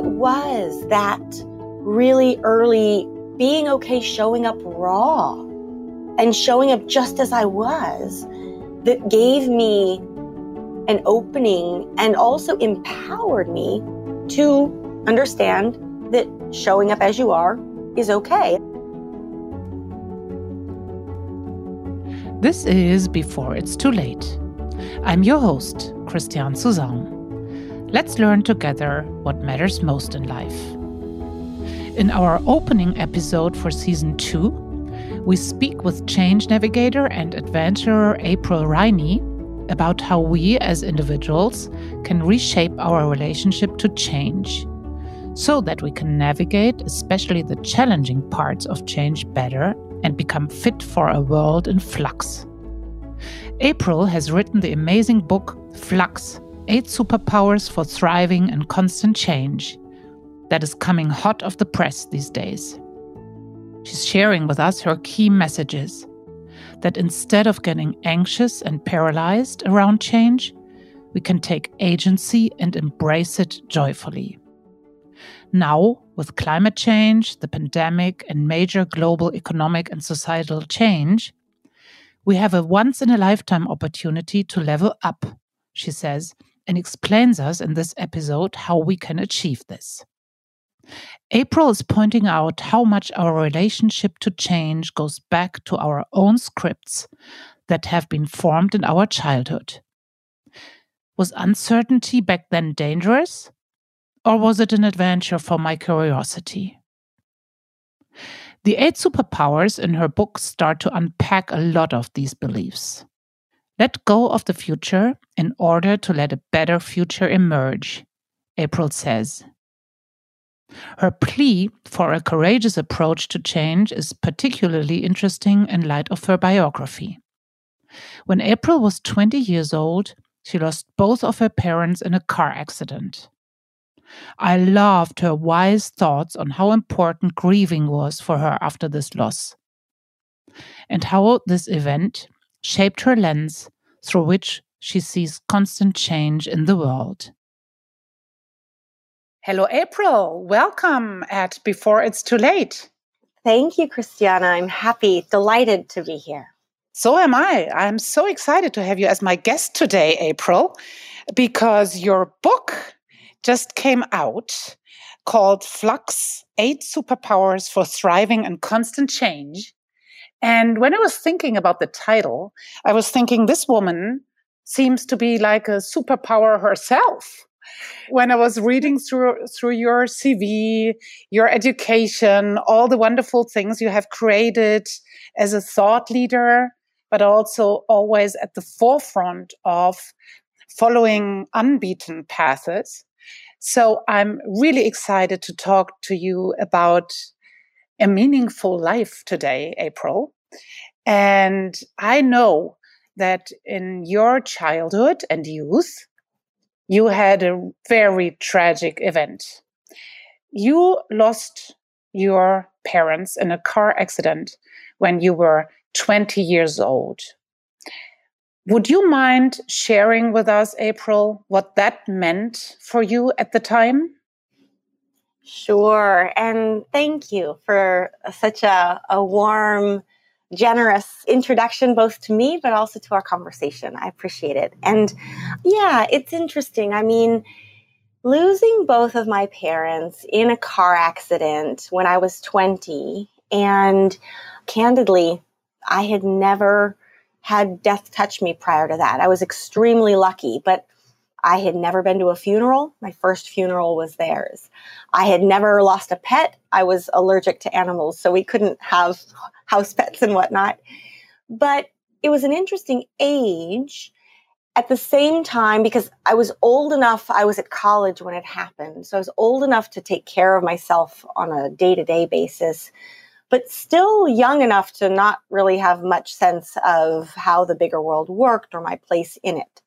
it was that really early being okay showing up raw and showing up just as I was that gave me an opening and also empowered me to understand that showing up as you are is okay. This is Before It's Too Late. I'm your host, Christiane Suzanne. Let's learn together what matters most in life. In our opening episode for season 2, we speak with change navigator and adventurer April Rinne about how we as individuals can reshape our relationship to change so that we can navigate especially the challenging parts of change better and become fit for a world in flux. April has written the amazing book Flux Eight Superpowers for Thriving in Constant Change that is coming hot off the press these days. She's sharing with us her key messages that instead of getting anxious and paralyzed around change, we can take agency and embrace it joyfully. Now, with climate change, the pandemic, and major global economic and societal change, we have a once in a lifetime opportunity to level up, she says, and explains us in this episode how we can achieve this. April is pointing out how much our relationship to change goes back to our own scripts that have been formed in our childhood. Was uncertainty back then dangerous? Or was it an adventure for my curiosity? The eight superpowers in her book start to unpack a lot of these beliefs. Let go of the future in order to let a better future emerge, April says. Her plea for a courageous approach to change is particularly interesting in light of her biography. When April was 20 years old, she lost both of her parents in a car accident. I loved her wise thoughts on how important grieving was for her after this loss, and how this event shaped her lens through which she sees constant change in the world. Hello, April. Welcome at Before It's Too Late. Thank you, Christiana. I'm happy, delighted to be here. So am I. I'm so excited to have you as my guest today, April, because your book just came out called Flux Eight Superpowers for Thriving in Constant Change. And when I was thinking about the title, I was thinking this woman seems to be like a superpower herself. When I was reading through through your CV, your education, all the wonderful things you have created as a thought leader, but also always at the forefront of following unbeaten paths, so I'm really excited to talk to you about a meaningful life today, April. And I know that in your childhood and youth, you had a very tragic event. You lost your parents in a car accident when you were 20 years old. Would you mind sharing with us, April, what that meant for you at the time? Sure. And thank you for such a, a warm, generous introduction, both to me, but also to our conversation. I appreciate it. And yeah, it's interesting. I mean, losing both of my parents in a car accident when I was 20, and candidly, I had never had death touch me prior to that. I was extremely lucky, but I had never been to a funeral. My first funeral was theirs. I had never lost a pet. I was allergic to animals, so we couldn't have house pets and whatnot. But it was an interesting age at the same time because I was old enough. I was at college when it happened. So I was old enough to take care of myself on a day to day basis but still young enough to not really have much sense of how the bigger world worked or my place in it.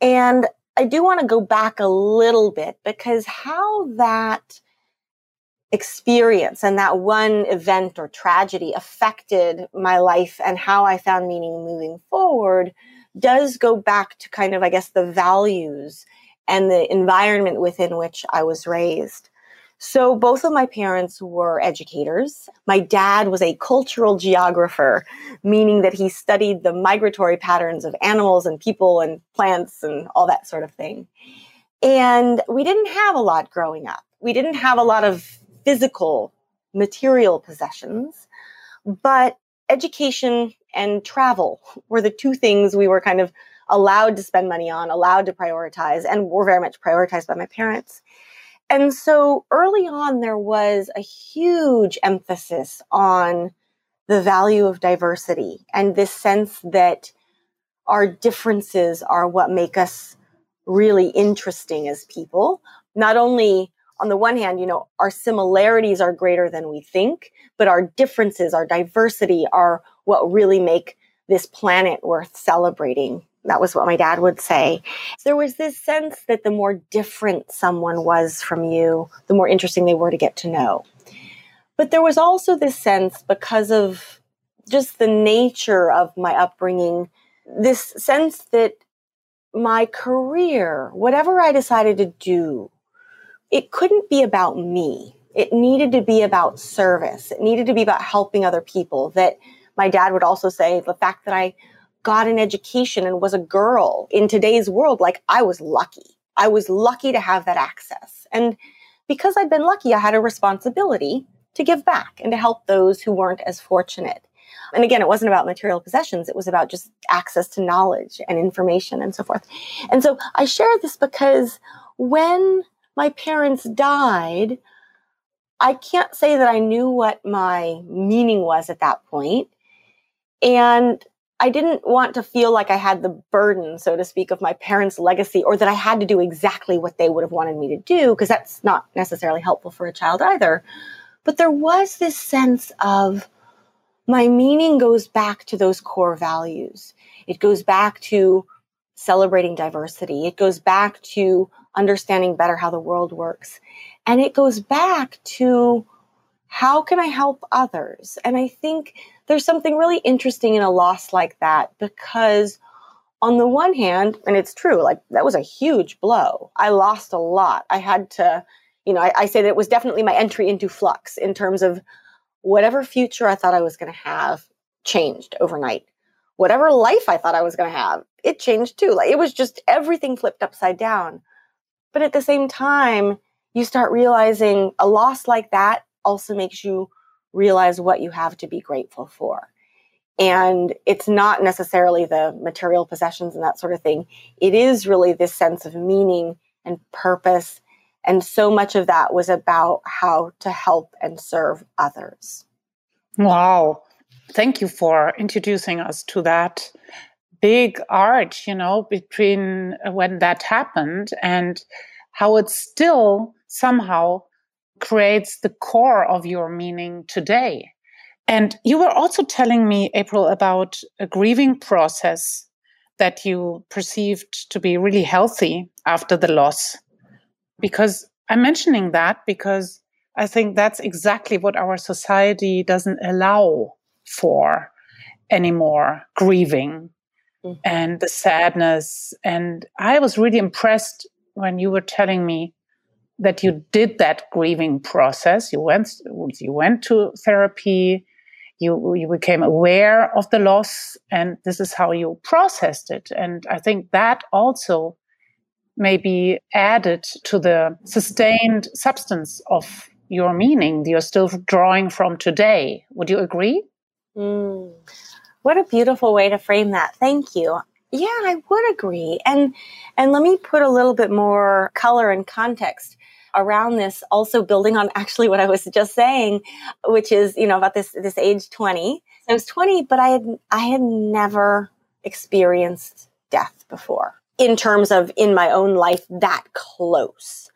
And I do want to go back a little bit because how that experience and that one event or tragedy affected my life and how I found meaning moving forward does go back to kind of, I guess, the values and the environment within which I was raised. So both of my parents were educators. My dad was a cultural geographer, meaning that he studied the migratory patterns of animals and people and plants and all that sort of thing. And we didn't have a lot growing up. We didn't have a lot of physical material possessions, but education and travel were the two things we were kind of allowed to spend money on, allowed to prioritize, and were very much prioritized by my parents. And so early on, there was a huge emphasis on the value of diversity and this sense that our differences are what make us really interesting as people. Not only on the one hand, you know, our similarities are greater than we think, but our differences, our diversity are what really make this planet worth celebrating that was what my dad would say. There was this sense that the more different someone was from you, the more interesting they were to get to know. But there was also this sense, because of just the nature of my upbringing, this sense that my career, whatever I decided to do, it couldn't be about me. It needed to be about service. It needed to be about helping other people. That my dad would also say the fact that I got an education and was a girl in today's world, like I was lucky. I was lucky to have that access. And because I'd been lucky, I had a responsibility to give back and to help those who weren't as fortunate. And again, it wasn't about material possessions. It was about just access to knowledge and information and so forth. And so I share this because when my parents died, I can't say that I knew what my meaning was at that point. And I didn't want to feel like I had the burden, so to speak, of my parents' legacy or that I had to do exactly what they would have wanted me to do, because that's not necessarily helpful for a child either. But there was this sense of my meaning goes back to those core values. It goes back to celebrating diversity. It goes back to understanding better how the world works. And it goes back to how can I help others? And I think there's something really interesting in a loss like that because on the one hand, and it's true, like that was a huge blow. I lost a lot. I had to, you know, I, I say that it was definitely my entry into flux in terms of whatever future I thought I was going to have changed overnight. Whatever life I thought I was going to have, it changed too. Like it was just everything flipped upside down. But at the same time, you start realizing a loss like that also makes you realize what you have to be grateful for. And it's not necessarily the material possessions and that sort of thing. It is really this sense of meaning and purpose. And so much of that was about how to help and serve others. Wow. Thank you for introducing us to that big arch, you know, between uh, when that happened and how it still somehow creates the core of your meaning today. And you were also telling me, April, about a grieving process that you perceived to be really healthy after the loss. Because I'm mentioning that because I think that's exactly what our society doesn't allow for anymore grieving mm-hmm. and the sadness. And I was really impressed when you were telling me that you did that grieving process. You went, you went to therapy. You, you became aware of the loss and this is how you processed it. And I think that also may be added to the sustained substance of your meaning you're still drawing from today. Would you agree? Mm. What a beautiful way to frame that. Thank you. Yeah, I would agree. And and let me put a little bit more color and context around this also building on actually what I was just saying, which is, you know, about this, this age 20. I was 20, but I had, I had never experienced death before in terms of in my own life that close.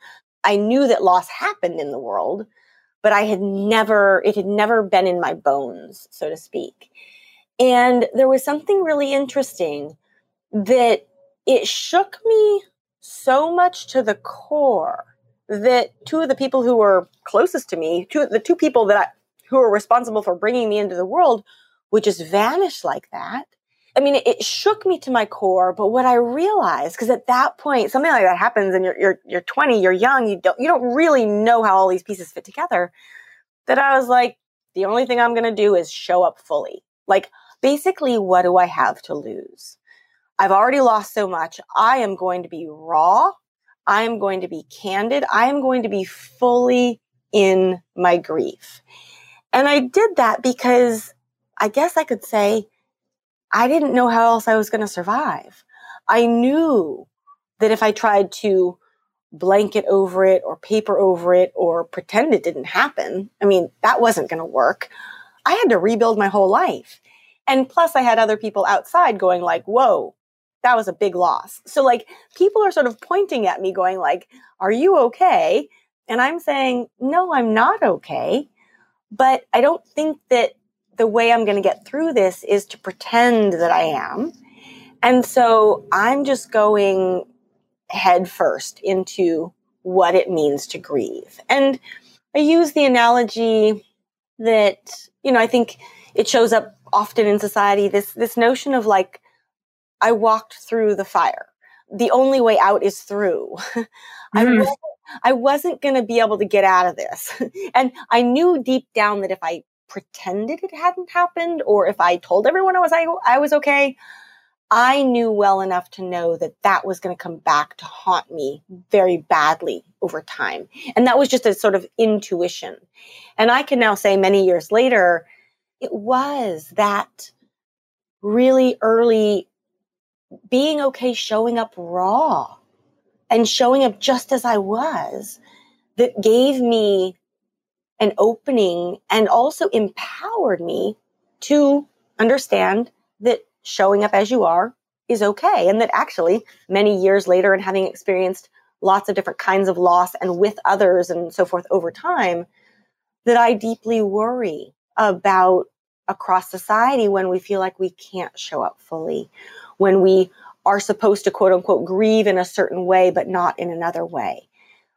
I knew that loss happened in the world, but I had never, it had never been in my bones, so to speak. And there was something really interesting that it shook me so much to the core that two of the people who were closest to me, two the two people that I, who were responsible for bringing me into the world, would just vanish like that. I mean, it shook me to my core, but what I realized, because at that point, something like that happens and you're, you're, you're 20, you're young, you don't, you don't really know how all these pieces fit together, that I was like, the only thing I'm going to do is show up fully. Like, basically, what do I have to lose? I've already lost so much. I am going to be raw. I am going to be candid. I am going to be fully in my grief. And I did that because I guess I could say I didn't know how else I was going to survive. I knew that if I tried to blanket over it or paper over it or pretend it didn't happen, I mean, that wasn't going to work. I had to rebuild my whole life. And plus I had other people outside going like, whoa, that was a big loss. So like people are sort of pointing at me going like, are you okay? And I'm saying, no, I'm not okay. But I don't think that the way I'm going to get through this is to pretend that I am. And so I'm just going head first into what it means to grieve. And I use the analogy that, you know, I think it shows up often in society this this notion of like I walked through the fire. The only way out is through. Mm. I, wasn't, I wasn't going to be able to get out of this. and I knew deep down that if I pretended it hadn't happened or if I told everyone I was I, I was okay, I knew well enough to know that that was going to come back to haunt me very badly over time. And that was just a sort of intuition. And I can now say many years later, it was that really early being okay showing up raw and showing up just as I was that gave me an opening and also empowered me to understand that showing up as you are is okay. And that actually, many years later, and having experienced lots of different kinds of loss and with others and so forth over time, that I deeply worry about across society when we feel like we can't show up fully, when we are supposed to quote unquote grieve in a certain way, but not in another way.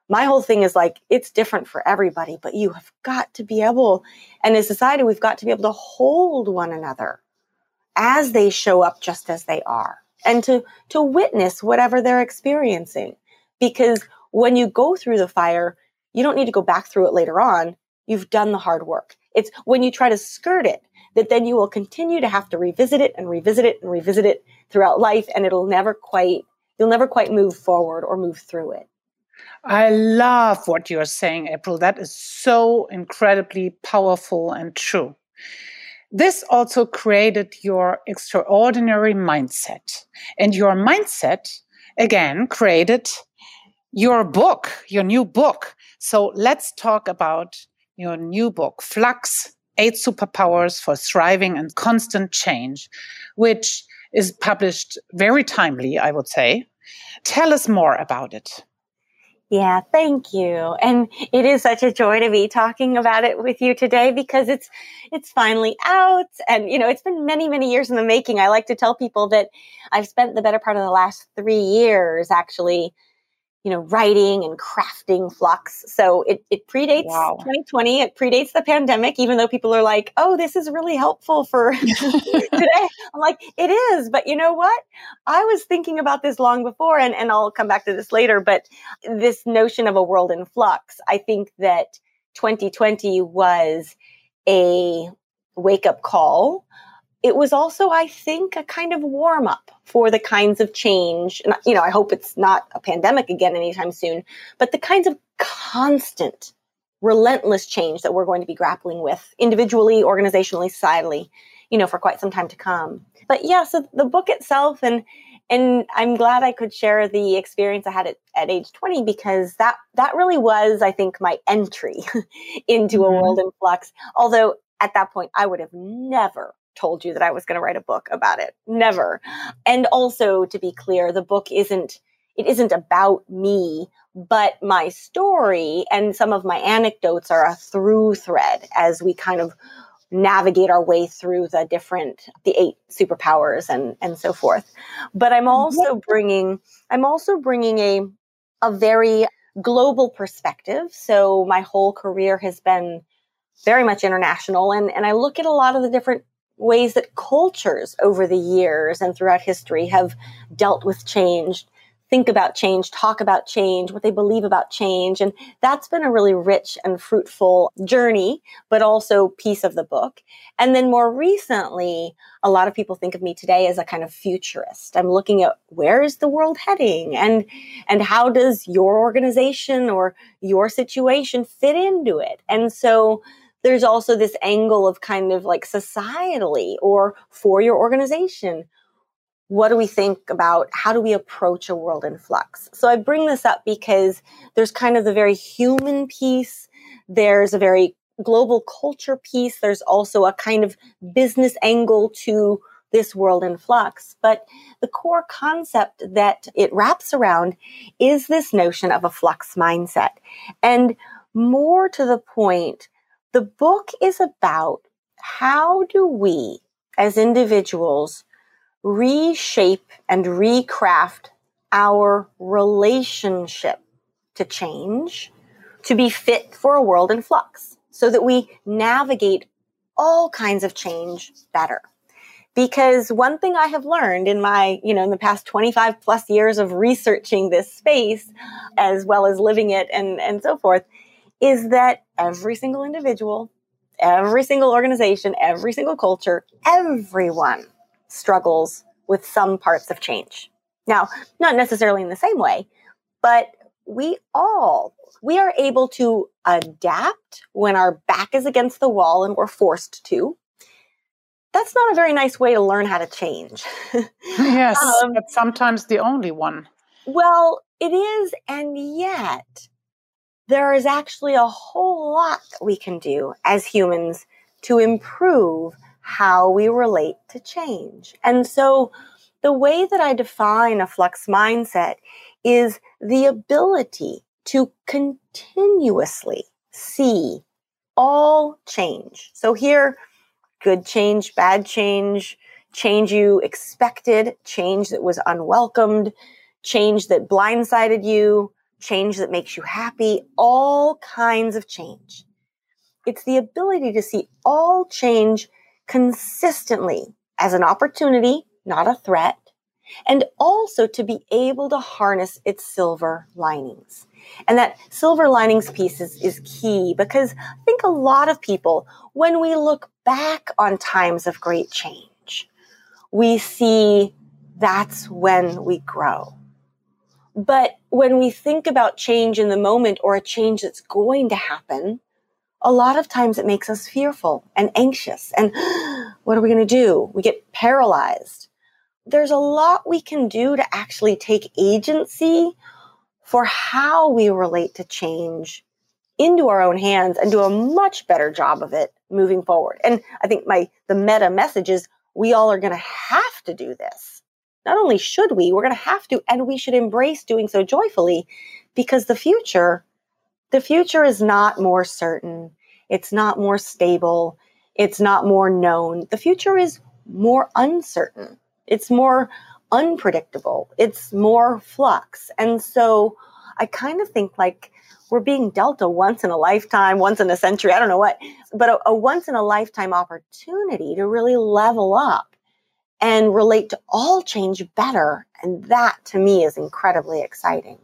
My whole thing is like, it's different for everybody, but you have got to be able, and as society, we've got to be able to hold one another as they show up just as they are and to, to witness whatever they're experiencing. Because when you go through the fire, you don't need to go back through it later on. You've done the hard work. It's when you try to skirt it that then you will continue to have to revisit it and revisit it and revisit it throughout life and it'll never quite, you'll never quite move forward or move through it. I love what you're saying, April. That is so incredibly powerful and true. This also created your extraordinary mindset. And your mindset, again, created your book, your new book. So let's talk about your new book, Flux Eight Superpowers for Thriving and Constant Change, which is published very timely, I would say. Tell us more about it. Yeah, thank you. And it is such a joy to be talking about it with you today because it's it's finally out and you know, it's been many many years in the making. I like to tell people that I've spent the better part of the last 3 years actually you know, writing and crafting Flux. So it, it predates wow. 2020. It predates the pandemic, even though people are like, oh, this is really helpful for today. I'm like, it is. But you know what? I was thinking about this long before, and, and I'll come back to this later. But this notion of a world in flux, I think that 2020 was a wake up call it was also, I think, a kind of warm up for the kinds of change. And, you know, I hope it's not a pandemic again anytime soon, but the kinds of constant, relentless change that we're going to be grappling with individually, organizationally, societally, you know, for quite some time to come. But yeah, so the book itself and, and I'm glad I could share the experience I had at, at age 20 because that, that really was, I think, my entry into mm-hmm. a world in flux. Although at that point, I would have never told you that I was going to write a book about it. Never. And also to be clear, the book isn't, it isn't about me, but my story and some of my anecdotes are a through thread as we kind of navigate our way through the different the eight superpowers and and so forth but i'm also bringing i'm also bringing a a very global perspective so my whole career has been very much international and and i look at a lot of the different ways that cultures over the years and throughout history have dealt with change think about change, talk about change, what they believe about change. And that's been a really rich and fruitful journey, but also piece of the book. And then more recently, a lot of people think of me today as a kind of futurist. I'm looking at where is the world heading and, and how does your organization or your situation fit into it? And so there's also this angle of kind of like societally or for your organization. What do we think about how do we approach a world in flux? So i bring this up because there's kind of the very human piece there's a very global culture piece there's also a kind of business angle to this world in flux. But the core concept that it wraps around is this notion of a flux mindset. And more to the point the book is about how do we as individuals reshape and recraft our relationship to change to be fit for a world in flux so that we navigate all kinds of change better. Because one thing I have learned in my, you know, in the past 25 plus years of researching this space, as well as living it and, and so forth, is that every single individual, every single organization, every single culture, everyone struggles with some parts of change. Now, not necessarily in the same way, but we all we are able to adapt when our back is against the wall and we're forced to. That's not a very nice way to learn how to change. yes, um, but sometimes the only one. Well, it is, and yet there is actually a whole lot we can do as humans to improve how we relate to change. And so the way that I define a flux mindset is the ability to continuously see all change. So here, good change, bad change, change you expected, change that was unwelcomed, change that blindsided you, change that makes you happy, all kinds of change. It's the ability to see all change consistently as an opportunity, not a threat, and also to be able to harness its silver linings. And that silver linings piece is, is key because I think a lot of people, when we look back on times of great change, we see that's when we grow. But when we think about change in the moment or a change that's going to happen, a lot of times it makes us fearful and anxious. And what are we going to do? We get paralyzed. There's a lot we can do to actually take agency for how we relate to change into our own hands and do a much better job of it moving forward. And I think my the meta message is we all are going to have to do this. Not only should we, we're going to have to and we should embrace doing so joyfully because the future the future is not more certain. It's not more stable. It's not more known. The future is more uncertain. It's more unpredictable. It's more flux. And so I kind of think like we're being dealt a once in a lifetime, once in a century, I don't know what, but a, a once in a lifetime opportunity to really level up and relate to all change better. And that to me is incredibly exciting.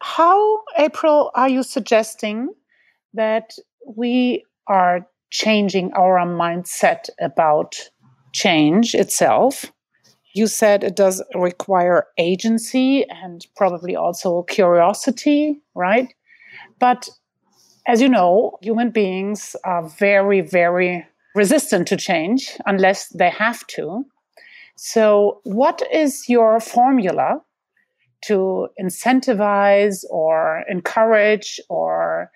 How, April, are you suggesting that we are changing our mindset about change itself? You said it does require agency and probably also curiosity, right? But as you know, human beings are very, very resistant to change unless they have to. So, what is your formula to incentivize or encourage or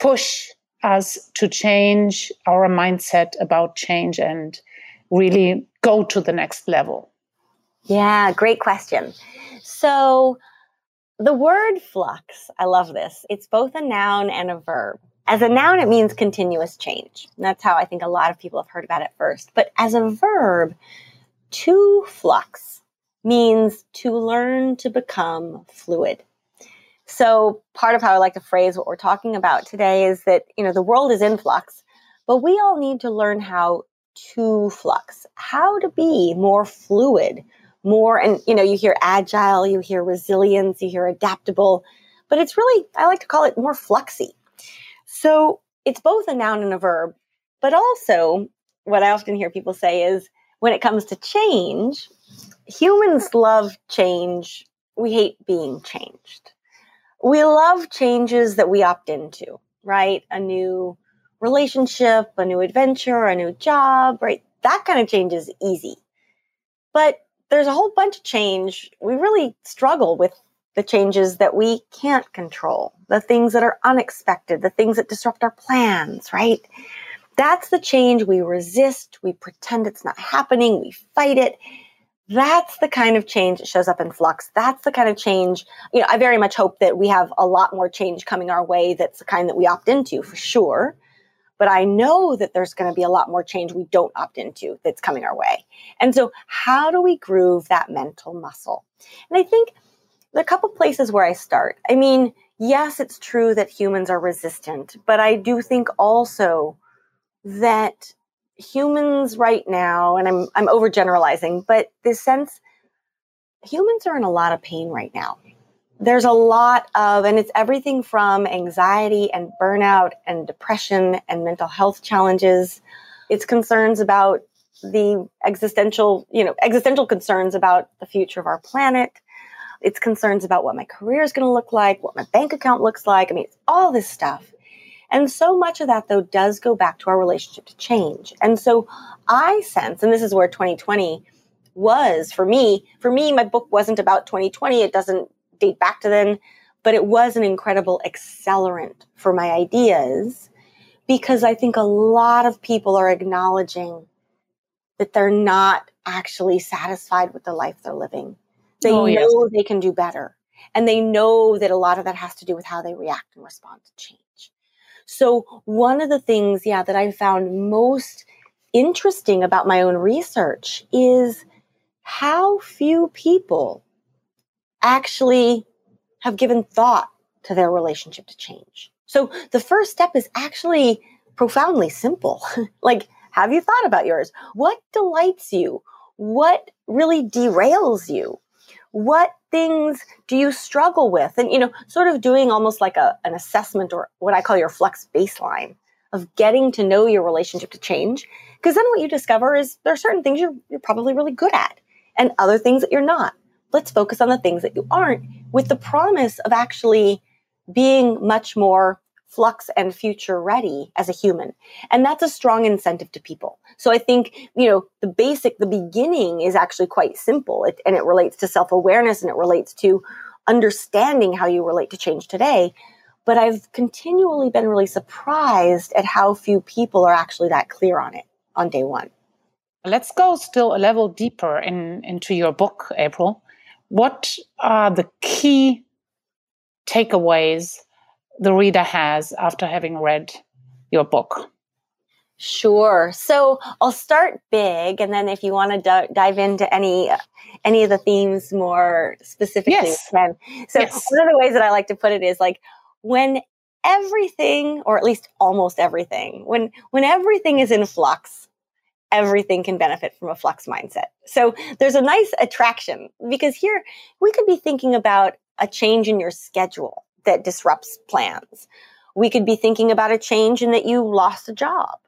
push us to change our mindset about change and really go to the next level? Yeah, great question. So, the word flux, I love this. It's both a noun and a verb. As a noun, it means continuous change. That's how I think a lot of people have heard about it first. But as a verb, to flux means to learn to become fluid. So part of how I like to phrase what we're talking about today is that, you know, the world is in flux, but we all need to learn how to flux, how to be more fluid, more, and you know, you hear agile, you hear resilience, you hear adaptable, but it's really, I like to call it more fluxy. So it's both a noun and a verb, but also what I often hear people say is when it comes to change, humans love change. We hate being changed. We love changes that we opt into, right? A new relationship, a new adventure, a new job, right? That kind of change is easy. But there's a whole bunch of change. We really struggle with the changes that we can't control, the things that are unexpected, the things that disrupt our plans, right? That's the change we resist. We pretend it's not happening. We fight it. That's the kind of change that shows up in flux. That's the kind of change, you know, I very much hope that we have a lot more change coming our way that's the kind that we opt into for sure. But I know that there's going to be a lot more change we don't opt into that's coming our way. And so, how do we groove that mental muscle? And I think there are a couple places where I start. I mean, yes, it's true that humans are resistant, but I do think also that humans right now, and I'm I'm overgeneralizing, but this sense humans are in a lot of pain right now. There's a lot of, and it's everything from anxiety and burnout and depression and mental health challenges. It's concerns about the existential, you know, existential concerns about the future of our planet. It's concerns about what my career is going to look like, what my bank account looks like. I mean, all this stuff. And so much of that, though, does go back to our relationship to change. And so I sense, and this is where 2020 was for me. For me, my book wasn't about 2020. It doesn't date back to then, but it was an incredible accelerant for my ideas because I think a lot of people are acknowledging that they're not actually satisfied with the life they're living. They oh, yes. know they can do better. And they know that a lot of that has to do with how they react and respond to change. So one of the things, yeah, that I found most interesting about my own research is how few people actually have given thought to their relationship to change. So the first step is actually profoundly simple. like, have you thought about yours? What delights you? What really derails you? What things do you struggle with? And, you know, sort of doing almost like a, an assessment or what I call your flux baseline of getting to know your relationship to change. Because then what you discover is there are certain things you're, you're probably really good at and other things that you're not. Let's focus on the things that you aren't with the promise of actually being much more flux and future ready as a human. And that's a strong incentive to people. So I think, you know, the basic, the beginning is actually quite simple it, and it relates to self awareness and it relates to understanding how you relate to change today. But I've continually been really surprised at how few people are actually that clear on it on day one. Let's go still a level deeper in, into your book, April. What are the key takeaways the reader has after having read your book? Sure. So I'll start big, and then if you want to d- dive into any any of the themes more specifically, yes. So yes. one of the ways that I like to put it is like when everything, or at least almost everything, when when everything is in flux, everything can benefit from a flux mindset. So there's a nice attraction because here we could be thinking about a change in your schedule that disrupts plans. We could be thinking about a change in that you lost a job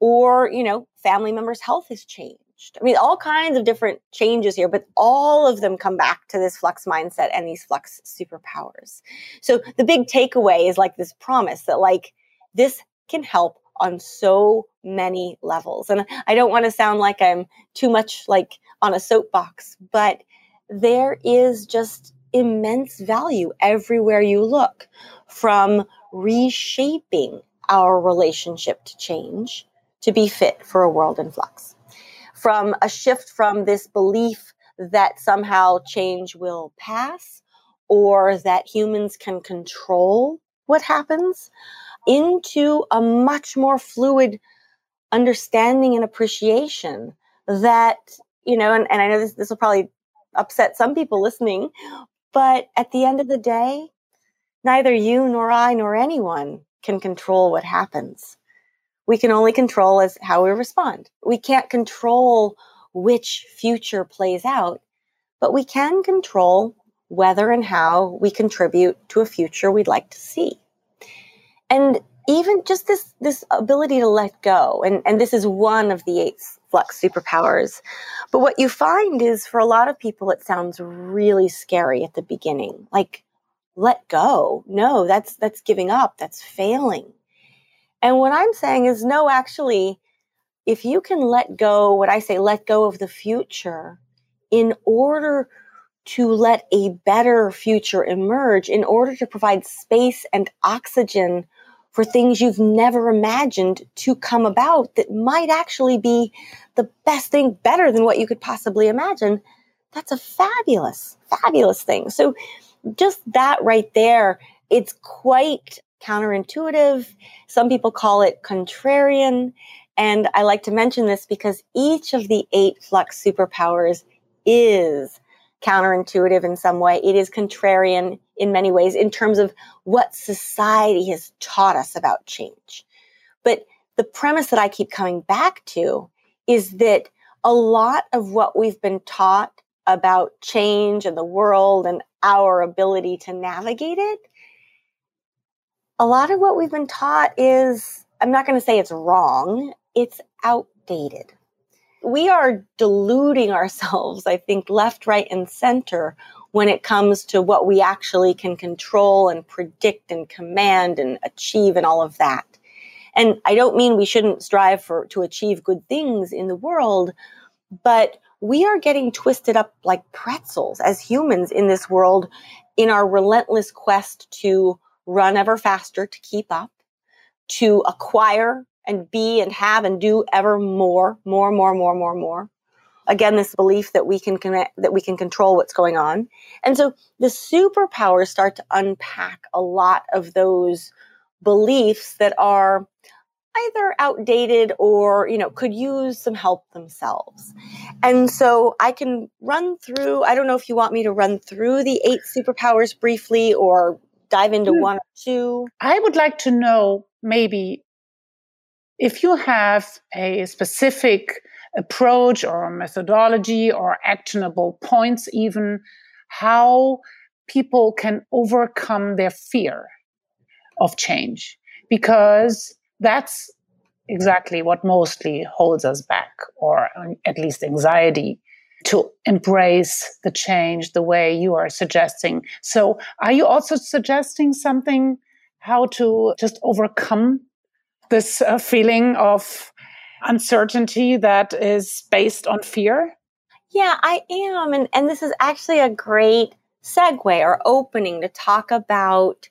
or, you know, family members' health has changed. I mean, all kinds of different changes here, but all of them come back to this flux mindset and these flux superpowers. So the big takeaway is like this promise that like this can help on so many levels. And I don't want to sound like I'm too much like on a soapbox, but there is just immense value everywhere you look from reshaping our relationship to change to be fit for a world in flux. From a shift from this belief that somehow change will pass or that humans can control what happens into a much more fluid understanding and appreciation that, you know, and, and I know this, this will probably upset some people listening, but at the end of the day, neither you nor I nor anyone can control what happens. we can only control as how we respond. We can't control which future plays out, but we can control whether and how we contribute to a future we'd like to see. And even just this, this ability to let go, and, and this is one of the eight flux superpowers. But what you find is for a lot of people, it sounds really scary at the beginning. Like, let go. No, that's, that's giving up. That's failing. And what I'm saying is, no, actually, if you can let go, what I say, let go of the future in order to let a better future emerge, in order to provide space and oxygen for things you've never imagined to come about that might actually be the best thing, better than what you could possibly imagine. That's a fabulous, fabulous thing. So just that right there, it's quite counterintuitive. Some people call it contrarian. And I like to mention this because each of the eight flux superpowers is counterintuitive in some way. It is contrarian in many ways in terms of what society has taught us about change. But the premise that I keep coming back to is that a lot of what we've been taught about change and the world and our ability to navigate it, a lot of what we've been taught is, I'm not going to say it's wrong, it's outdated. We are deluding ourselves, I think, left, right, and center when it comes to what we actually can control and predict and command and achieve and all of that. And I don't mean we shouldn't strive for to achieve good things in the world, but we are getting twisted up like pretzels as humans in this world in our relentless quest to run ever faster to keep up, to acquire and be and have and do ever more, more, more, more, more, more. Again, this belief that we can connect, that we can control what's going on. And so the superpowers start to unpack a lot of those beliefs that are either outdated or you know could use some help themselves and so i can run through i don't know if you want me to run through the eight superpowers briefly or dive into hmm. one or two i would like to know maybe if you have a specific approach or methodology or actionable points even how people can overcome their fear of change because that's exactly what mostly holds us back, or at least anxiety to embrace the change the way you are suggesting. So, are you also suggesting something how to just overcome this uh, feeling of uncertainty that is based on fear? Yeah, I am. And, and this is actually a great segue or opening to talk about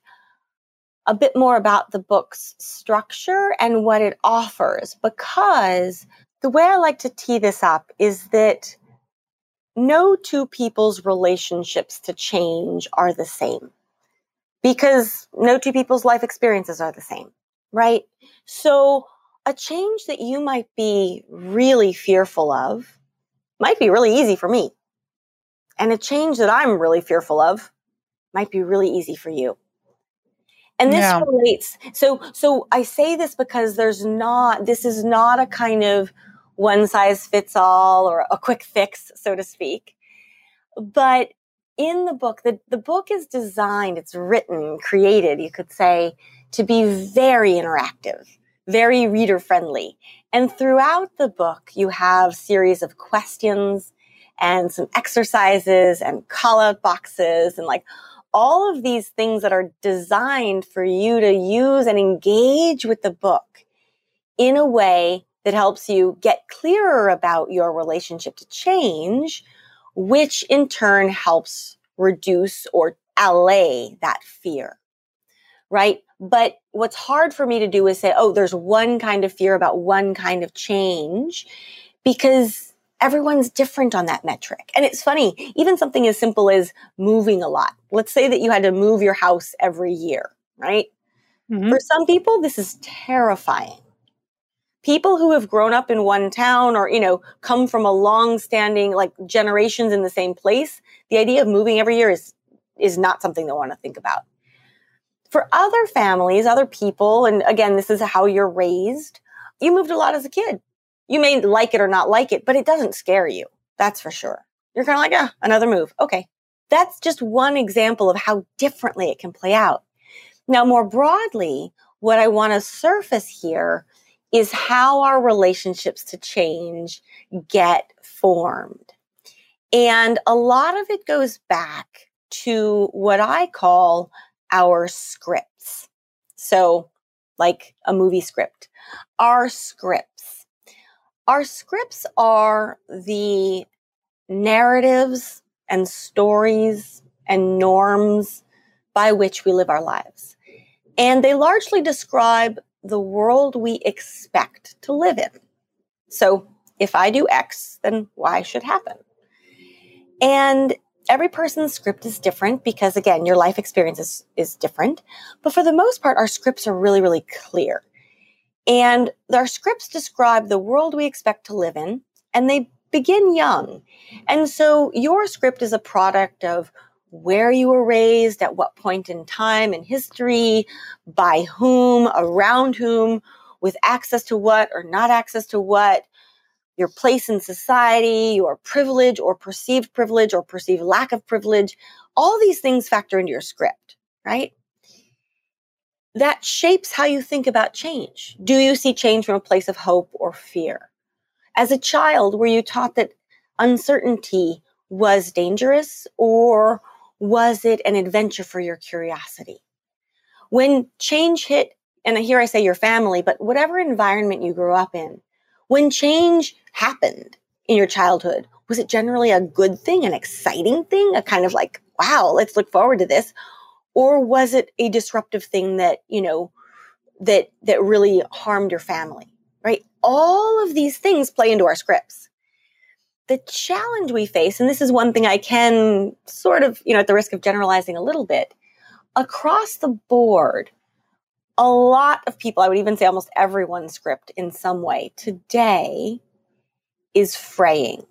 a bit more about the book's structure and what it offers because the way I like to tee this up is that no two people's relationships to change are the same because no two people's life experiences are the same, right? So a change that you might be really fearful of might be really easy for me. And a change that I'm really fearful of might be really easy for you. And this yeah. relates. So, so I say this because there's not, this is not a kind of one size fits all or a quick fix, so to speak. But in the book, the, the book is designed, it's written, created, you could say, to be very interactive, very reader friendly. And throughout the book, you have series of questions and some exercises and call out boxes and like all of these things that are designed for you to use and engage with the book in a way that helps you get clearer about your relationship to change, which in turn helps reduce or allay that fear. Right? But what's hard for me to do is say, oh, there's one kind of fear about one kind of change because everyone's different on that metric. And it's funny, even something as simple as moving a lot. Let's say that you had to move your house every year, right? Mm-hmm. For some people, this is terrifying. People who have grown up in one town or, you know, come from a long standing, like generations in the same place, the idea of moving every year is, is not something they want to think about. For other families, other people, and again, this is how you're raised, you moved a lot as a kid. You may like it or not like it, but it doesn't scare you. That's for sure. You're kind of like, ah, another move. Okay. That's just one example of how differently it can play out. Now, more broadly, what I want to surface here is how our relationships to change get formed. And a lot of it goes back to what I call our scripts. So, like a movie script, our scripts. Our scripts are the narratives and stories and norms by which we live our lives. And they largely describe the world we expect to live in. So if I do X, then Y should happen. And every person's script is different because again, your life experience is, is different. But for the most part, our scripts are really, really clear. And our scripts describe the world we expect to live in, and they begin young. And so your script is a product of where you were raised, at what point in time in history, by whom, around whom, with access to what or not access to what, your place in society, your privilege or perceived privilege or perceived lack of privilege. All these things factor into your script, right? That shapes how you think about change. Do you see change from a place of hope or fear? As a child, were you taught that uncertainty was dangerous or was it an adventure for your curiosity? When change hit, and here I say your family, but whatever environment you grew up in, when change happened in your childhood, was it generally a good thing, an exciting thing, a kind of like, wow, let's look forward to this? Or was it a disruptive thing that, you know, that, that really harmed your family, right? All of these things play into our scripts the challenge we face, and this is one thing I can sort of, you know, at the risk of generalizing a little bit, across the board, a lot of people, I would even say almost everyone's script in some way today is fraying.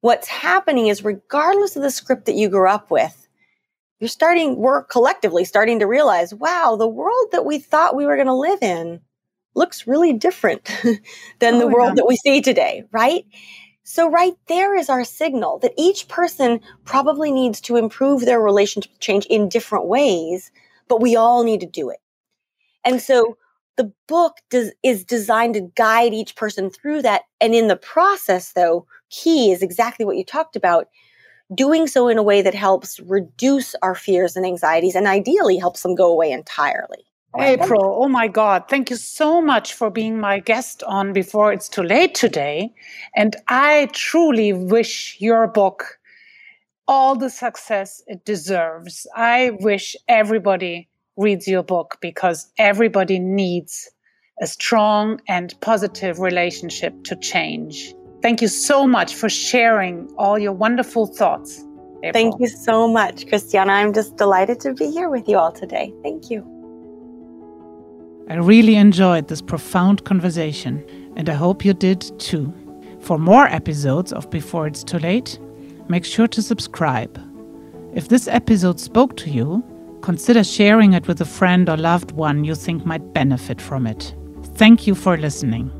What's happening is, regardless of the script that you grew up with, you're starting, we're collectively starting to realize, wow, the world that we thought we were going to live in looks really different than oh, the world yeah. that we see today, right? So, right there is our signal that each person probably needs to improve their relationship change in different ways, but we all need to do it. And so, the book does, is designed to guide each person through that. And in the process, though, key is exactly what you talked about doing so in a way that helps reduce our fears and anxieties and ideally helps them go away entirely. April, oh my God, thank you so much for being my guest on Before It's Too Late today. And I truly wish your book all the success it deserves. I wish everybody reads your book because everybody needs a strong and positive relationship to change. Thank you so much for sharing all your wonderful thoughts. April. Thank you so much, Christiana. I'm just delighted to be here with you all today. Thank you. I really enjoyed this profound conversation, and I hope you did too. For more episodes of Before It's Too Late, make sure to subscribe. If this episode spoke to you, consider sharing it with a friend or loved one you think might benefit from it. Thank you for listening.